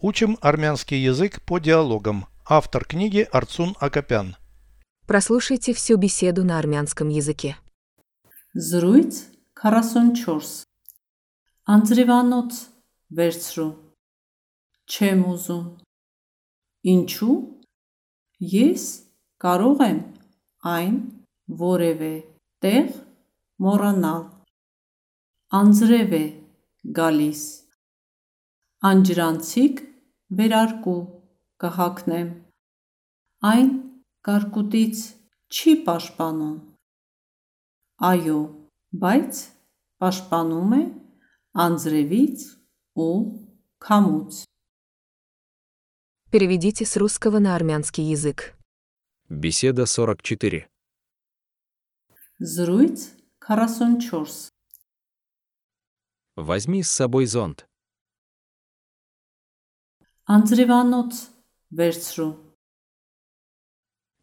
Учим армянский язык по диалогам. Автор книги Арцун Акопян. Прослушайте всю беседу на армянском языке. Զրույց 44 Անձրևանոց վերցրու Չեմ ուզում Ինչու Ես կարող եմ այն որևէ տեղ մոռանալ Անձրև է գալիս Անջրանցիկ վերարկու կհագնեմ Այն կարկուտից չի պաշտպանում Այո, բայց պաշտպանում է անձրևից ու քամուց։ Переведите с русского на армянский язык. Беседа 44. Զրույց 44 Возьми с собой зонт. Անձրևանոց վերցրու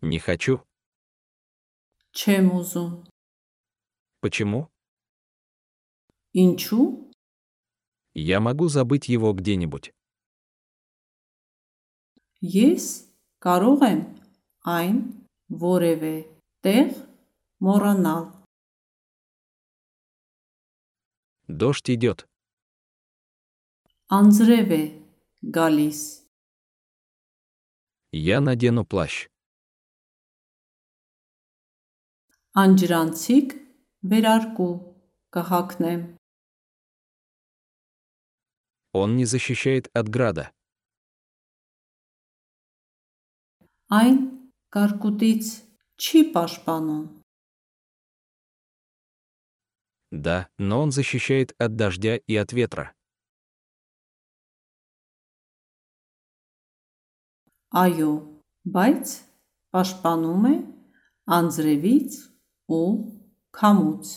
Не хочу. Չեմ ուզում Почему? Ինչու Я могу забыть его где-нибудь. Ես կարող եմ այն որևէ տեղ մոռանալ Дождь идет. Անձրև է գալիս Я надену плащ. Անջրանցիկ վերարկու կհագնեմ Он не защищает от града. Այն կարկուտից չի պաշտպանում Да, но он защищает от дождя и от ветра. Այո, բայց պաշտպանում է անձրևից ու քամուց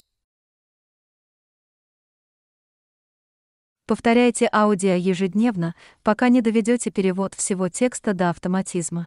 Повторяйте аудио ежедневно, пока не доведете перевод всего текста до автоматизма.